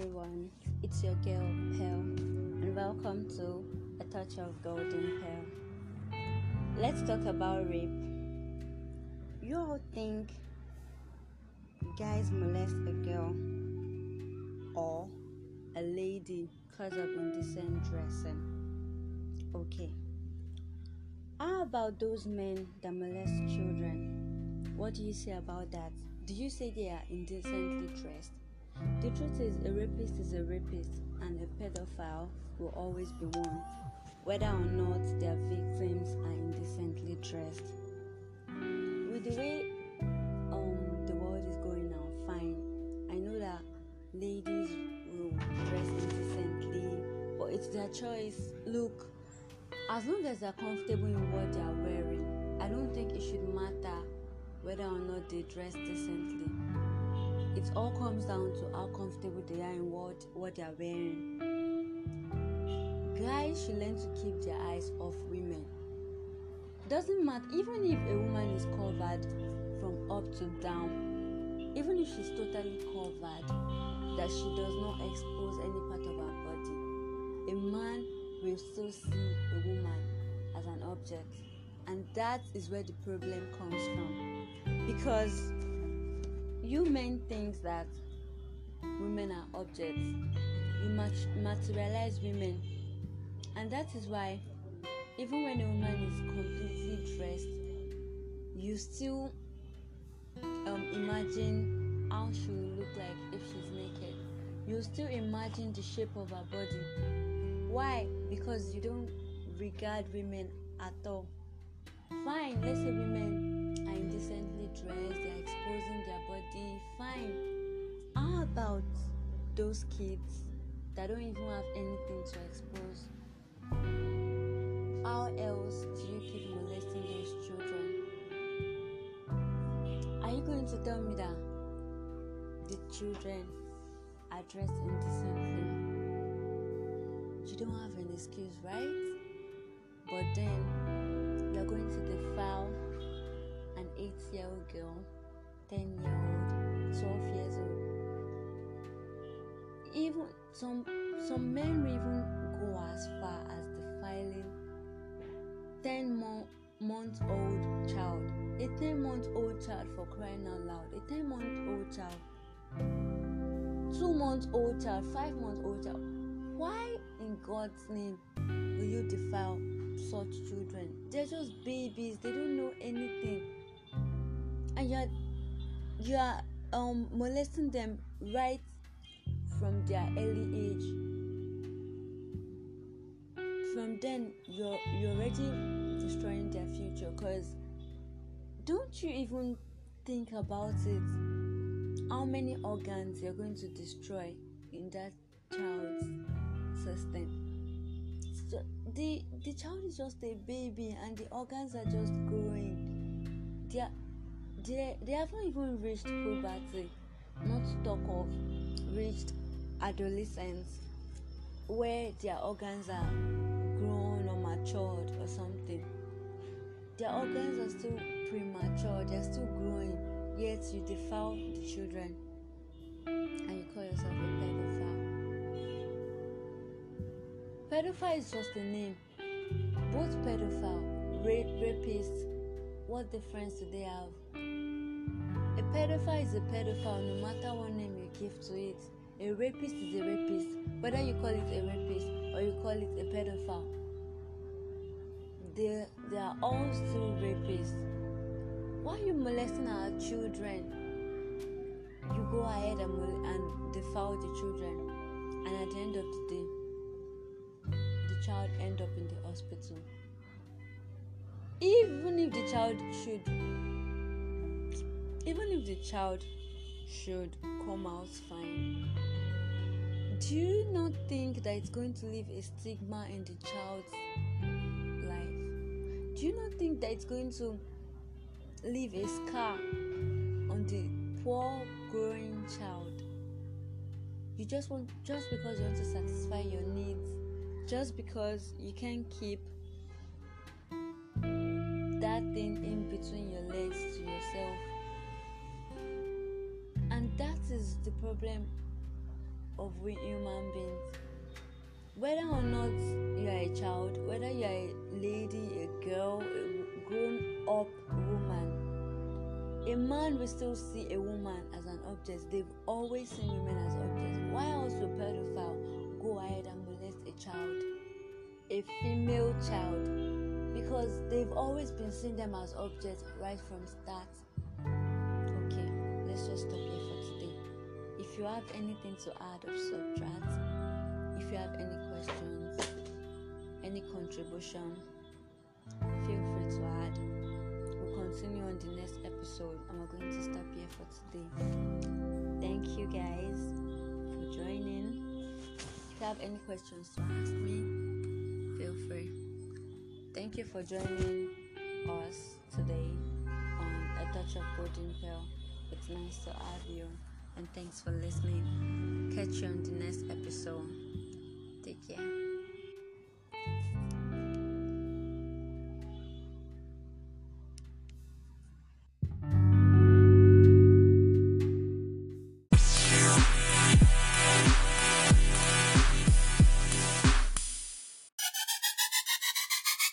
Everyone, it's your girl Pearl, and welcome to A Touch of Golden Pearl. Let's talk about rape. You all think guys molest a girl or a lady because of indecent dressing. Okay. How about those men that molest children? What do you say about that? Do you say they are indecently dressed? The truth is, a rapist is a rapist, and a pedophile will always be one, whether or not their victims are indecently dressed. With the way um, the world is going now, fine. I know that ladies will dress indecently, but it's their choice. Look, as long as they're comfortable in what they are wearing, I don't think it should matter whether or not they dress decently it all comes down to how comfortable they are in what what they are wearing. Guys should learn to keep their eyes off women. Doesn't matter even if a woman is covered from up to down, even if she's totally covered, that she does not expose any part of her body. A man will still see a woman as an object, and that is where the problem comes from. Because you men think that women are objects. You mat- materialize women, and that is why, even when a woman is completely dressed, you still um, imagine how she will look like if she's naked. You still imagine the shape of her body. Why? Because you don't regard women at all. Fine, let's say women are indecently dressed, they're exposing their body, fine. How about those kids that don't even have anything to expose? How else do you keep molesting those children? Are you going to tell me that the children are dressed indecently? You don't have an excuse, right? But then you're going to defile an 8 year old girl, 10 year old, 12 years old. Even some some men will even go as far as defiling 10 mo- month old child. A 10 month old child for crying out loud. A 10 month old child. 2 month old child, 5 month old child. Why in God's name will you defile such children? They're just babies, they don't know anything. And you're you're um molesting them right from their early age. From then you're you're already destroying their future. Because don't you even think about it? How many organs you're going to destroy in that child's system? So the the child is just a baby and the organs are just growing. They are, they they haven't even reached puberty not to talk of reached adolescence where their organs are grown or matured or something. Their organs are still premature they're still growing yet you defile the children and you call yourself a pedophile. Pedophile is just a name. Both pedophile rape rapist what difference do they have a pedophile is a pedophile no matter what name you give to it. A rapist is a rapist. Whether you call it a rapist or you call it a pedophile they they are all still rapists. Why are you molesting our children? You go ahead and, mol- and defile the children. And at the end of the day the child end up in the hospital. Even if the child should even if the child should come out fine do you not think that it's going to leave a stigma in the child's life? Do you not think that it's going to leave a scar on the poor growing child? You just want just because you want to satisfy your needs just because you can't keep that thing in between your legs to the problem of we human beings. Whether or not you are a child, whether you are a lady, a girl, a grown up woman, a man will still see a woman as an object. They've always seen women as objects. Why else will pedophile go ahead and molest a child, a female child? Because they've always been seeing them as objects right from start. Okay, let's just stop here you have anything to add or subtract, if you have any questions, any contribution, feel free to add. We'll continue on the next episode and we're going to stop here for today. Thank you guys for joining. If you have any questions to ask me, feel free. Thank you for joining us today on A Touch of Golden Pearl. It's nice to have you and thanks for listening. Catch you on the next episode. Take care.